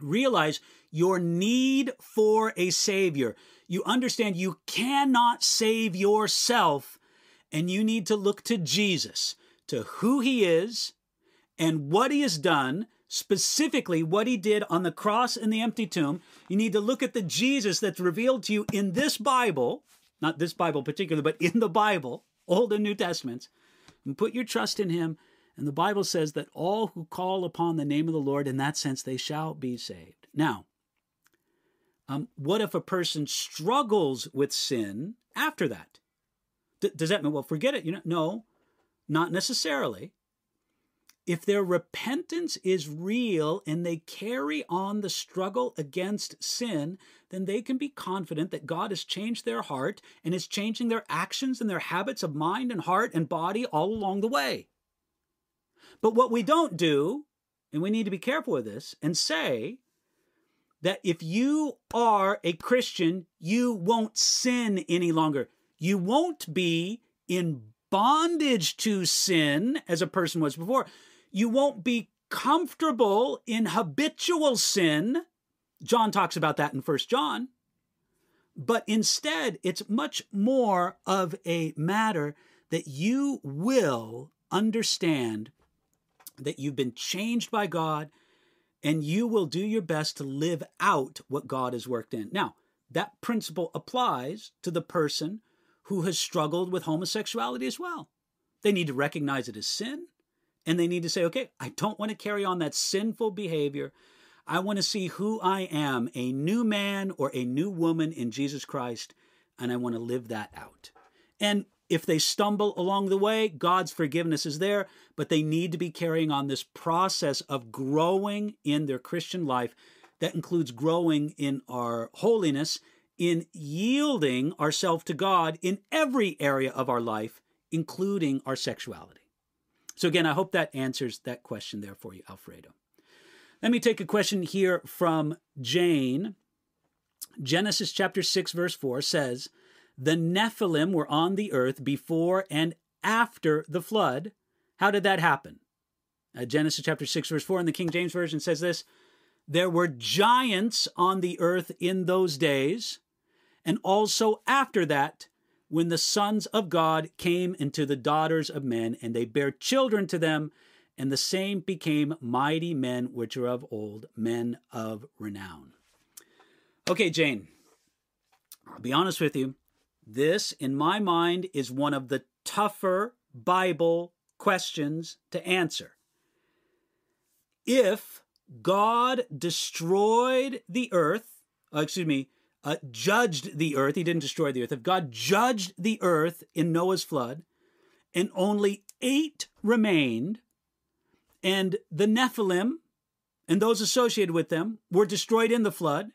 realize your need for a Savior. You understand you cannot save yourself, and you need to look to Jesus to who he is and what he has done, specifically what he did on the cross and the empty tomb. You need to look at the Jesus that's revealed to you in this Bible, not this Bible particularly, but in the Bible, Old and New Testaments, and put your trust in him. And the Bible says that all who call upon the name of the Lord, in that sense, they shall be saved. Now, um, what if a person struggles with sin after that? D- does that mean, well, forget it? You know, no, not necessarily. If their repentance is real and they carry on the struggle against sin, then they can be confident that God has changed their heart and is changing their actions and their habits of mind and heart and body all along the way. But what we don't do, and we need to be careful with this, and say that if you are a Christian, you won't sin any longer. You won't be in bondage to sin as a person was before. You won't be comfortable in habitual sin. John talks about that in First John. But instead, it's much more of a matter that you will understand that you've been changed by God and you will do your best to live out what God has worked in. Now, that principle applies to the person who has struggled with homosexuality as well. They need to recognize it as sin and they need to say, okay, I don't want to carry on that sinful behavior. I want to see who I am, a new man or a new woman in Jesus Christ, and I want to live that out. And if they stumble along the way, God's forgiveness is there, but they need to be carrying on this process of growing in their Christian life that includes growing in our holiness, in yielding ourselves to God in every area of our life, including our sexuality. So, again, I hope that answers that question there for you, Alfredo. Let me take a question here from Jane. Genesis chapter 6, verse 4 says, the Nephilim were on the earth before and after the flood. How did that happen? Uh, Genesis chapter 6, verse 4 in the King James Version says this There were giants on the earth in those days, and also after that, when the sons of God came into the daughters of men, and they bare children to them, and the same became mighty men which are of old, men of renown. Okay, Jane, I'll be honest with you. This, in my mind, is one of the tougher Bible questions to answer. If God destroyed the earth, uh, excuse me, uh, judged the earth, he didn't destroy the earth. If God judged the earth in Noah's flood and only eight remained, and the Nephilim and those associated with them were destroyed in the flood,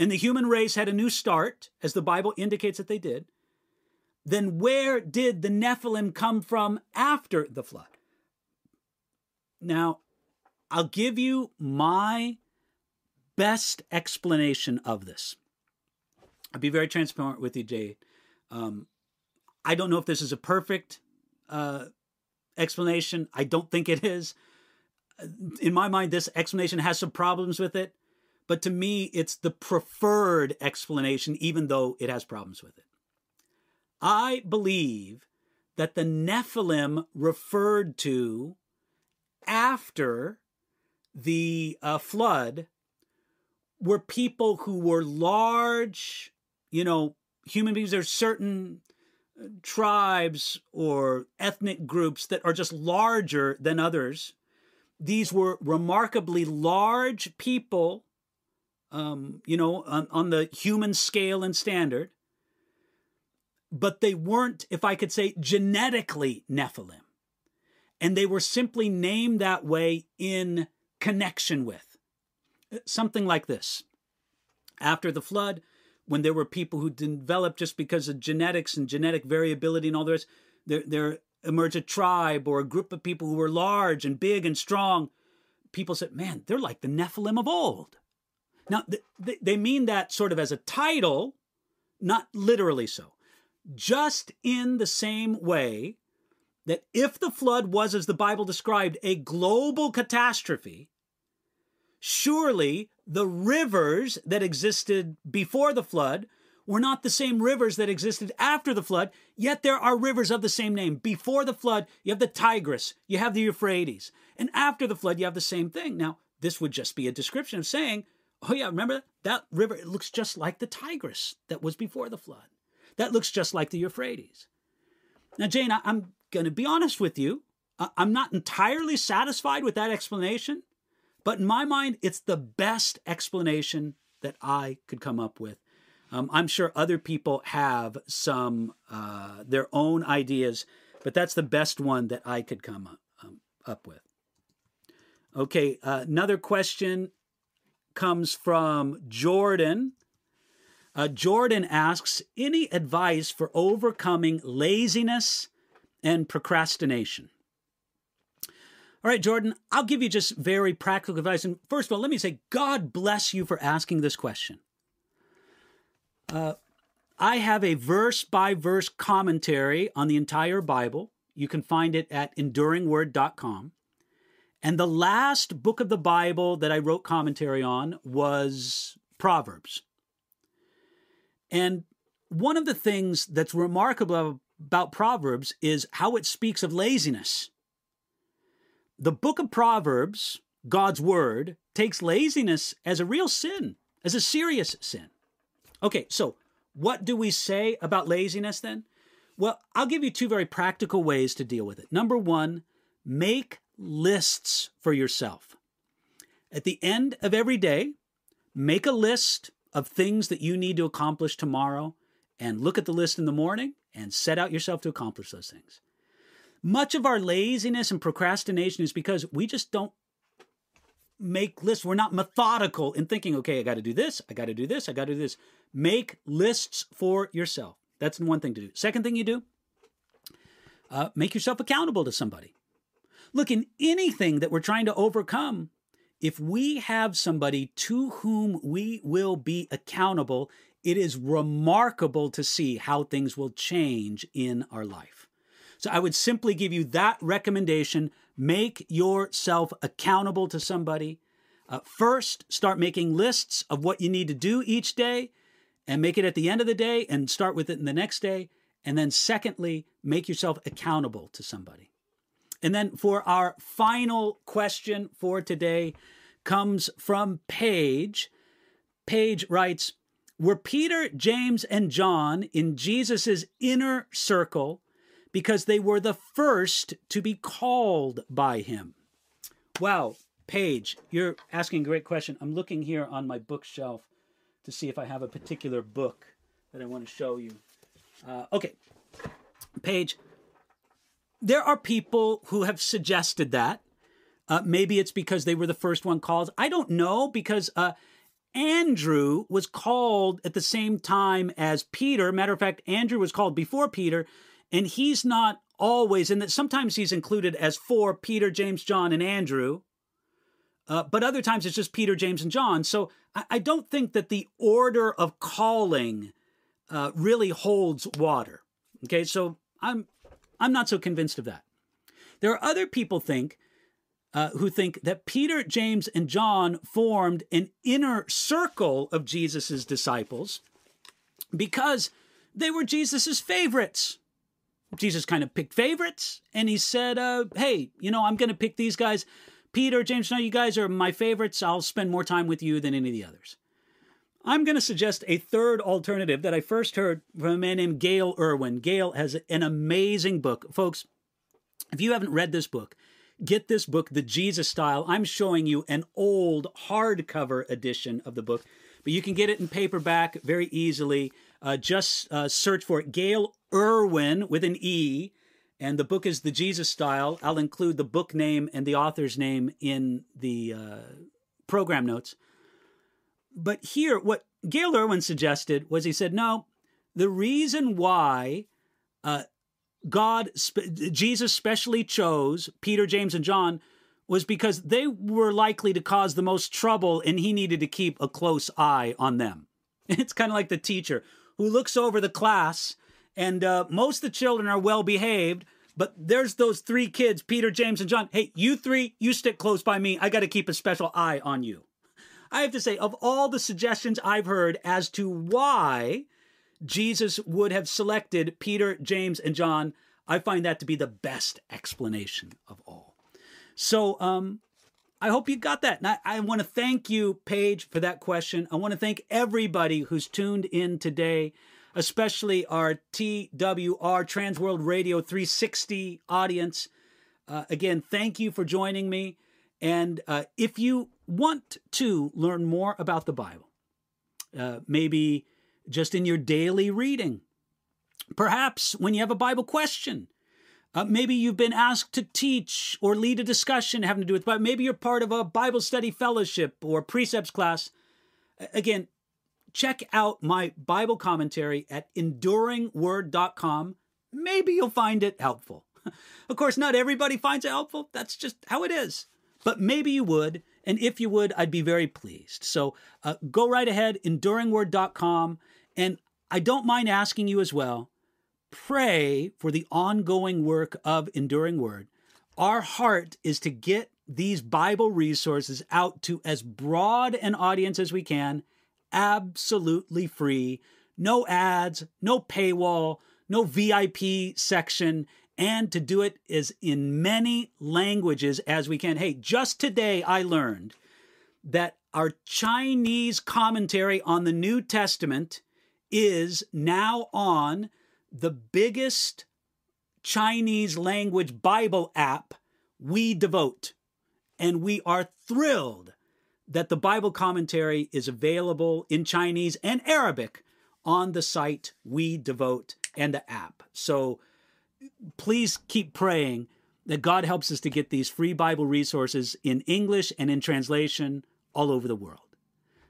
and the human race had a new start, as the Bible indicates that they did, then where did the Nephilim come from after the flood? Now, I'll give you my best explanation of this. I'll be very transparent with you, Jay. Um, I don't know if this is a perfect uh, explanation. I don't think it is. In my mind, this explanation has some problems with it. But to me, it's the preferred explanation, even though it has problems with it. I believe that the Nephilim referred to after the uh, flood were people who were large, you know, human beings. There's certain uh, tribes or ethnic groups that are just larger than others. These were remarkably large people um, you know, on, on the human scale and standard, but they weren't, if I could say, genetically Nephilim. And they were simply named that way in connection with something like this. After the flood, when there were people who developed just because of genetics and genetic variability and all the rest, there, there emerged a tribe or a group of people who were large and big and strong. People said, man, they're like the Nephilim of old. Now, they mean that sort of as a title, not literally so. Just in the same way that if the flood was, as the Bible described, a global catastrophe, surely the rivers that existed before the flood were not the same rivers that existed after the flood, yet there are rivers of the same name. Before the flood, you have the Tigris, you have the Euphrates, and after the flood, you have the same thing. Now, this would just be a description of saying, oh, yeah, remember that river? It looks just like the Tigris that was before the flood. That looks just like the Euphrates. Now, Jane, I'm going to be honest with you. I'm not entirely satisfied with that explanation, but in my mind, it's the best explanation that I could come up with. Um, I'm sure other people have some uh, their own ideas, but that's the best one that I could come up, um, up with. Okay, uh, another question comes from Jordan. Uh, Jordan asks Any advice for overcoming laziness and procrastination? All right, Jordan, I'll give you just very practical advice. And first of all, let me say, God bless you for asking this question. Uh, I have a verse by verse commentary on the entire Bible. You can find it at enduringword.com. And the last book of the Bible that I wrote commentary on was Proverbs. And one of the things that's remarkable about Proverbs is how it speaks of laziness. The book of Proverbs, God's word, takes laziness as a real sin, as a serious sin. Okay, so what do we say about laziness then? Well, I'll give you two very practical ways to deal with it. Number one, make lists for yourself. At the end of every day, make a list of things that you need to accomplish tomorrow and look at the list in the morning and set out yourself to accomplish those things. Much of our laziness and procrastination is because we just don't make lists. We're not methodical in thinking, okay, I got to do this, I got to do this, I got to do this. Make lists for yourself. That's one thing to do. Second thing you do, uh, make yourself accountable to somebody. Look, in anything that we're trying to overcome, if we have somebody to whom we will be accountable, it is remarkable to see how things will change in our life. So I would simply give you that recommendation. Make yourself accountable to somebody. Uh, first, start making lists of what you need to do each day and make it at the end of the day and start with it in the next day. And then, secondly, make yourself accountable to somebody. And then for our final question for today comes from Paige. Paige writes, were Peter, James, and John in Jesus' inner circle because they were the first to be called by him? Wow, Paige, you're asking a great question. I'm looking here on my bookshelf to see if I have a particular book that I want to show you. Uh, okay, Paige, there are people who have suggested that. Uh, maybe it's because they were the first one called. I don't know because uh, Andrew was called at the same time as Peter. Matter of fact, Andrew was called before Peter, and he's not always, and that sometimes he's included as for Peter, James, John, and Andrew. Uh, but other times it's just Peter, James, and John. So I, I don't think that the order of calling uh, really holds water. Okay, so I'm I'm not so convinced of that. There are other people think uh, who think that Peter, James, and John formed an inner circle of Jesus's disciples because they were Jesus's favorites. Jesus kind of picked favorites, and he said, uh, "Hey, you know, I'm going to pick these guys. Peter, James, now you guys are my favorites. I'll spend more time with you than any of the others." I'm going to suggest a third alternative that I first heard from a man named Gayle Erwin. Gail has an amazing book. Folks, if you haven't read this book, get this book, The Jesus Style. I'm showing you an old hardcover edition of the book, but you can get it in paperback very easily. Uh, just uh, search for it. Gayle Erwin with an E, and the book is The Jesus Style. I'll include the book name and the author's name in the uh, program notes. But here, what Gayle Erwin suggested was he said, no, the reason why uh, God, Jesus specially chose Peter, James, and John was because they were likely to cause the most trouble and he needed to keep a close eye on them. It's kind of like the teacher who looks over the class and uh, most of the children are well behaved, but there's those three kids, Peter, James, and John. Hey, you three, you stick close by me. I got to keep a special eye on you. I have to say, of all the suggestions I've heard as to why Jesus would have selected Peter, James, and John. I find that to be the best explanation of all. So, um, I hope you got that. And I, I want to thank you, Paige, for that question. I want to thank everybody who's tuned in today, especially our TWR Trans World Radio 360 audience. Uh, again, thank you for joining me. And uh, if you want to learn more about the Bible, uh, maybe just in your daily reading, perhaps when you have a Bible question, uh, maybe you've been asked to teach or lead a discussion having to do with Bible. Maybe you're part of a Bible study fellowship or precepts class. Again, check out my Bible commentary at enduringword.com. Maybe you'll find it helpful. Of course, not everybody finds it helpful. That's just how it is. But maybe you would. And if you would, I'd be very pleased. So uh, go right ahead, enduringword.com. And I don't mind asking you as well pray for the ongoing work of Enduring Word. Our heart is to get these Bible resources out to as broad an audience as we can, absolutely free, no ads, no paywall, no VIP section, and to do it is in many languages as we can. Hey, just today I learned that our Chinese commentary on the New Testament is now on the biggest Chinese language Bible app, WeDevote. And we are thrilled that the Bible commentary is available in Chinese and Arabic on the site WeDevote and the app. So please keep praying that God helps us to get these free Bible resources in English and in translation all over the world.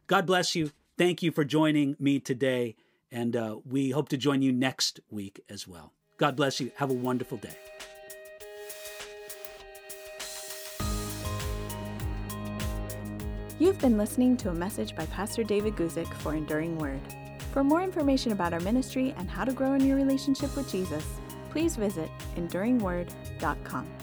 God bless you. Thank you for joining me today. And uh, we hope to join you next week as well. God bless you. Have a wonderful day. You've been listening to a message by Pastor David Guzik for Enduring Word. For more information about our ministry and how to grow in your relationship with Jesus, please visit enduringword.com.